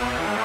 Bye.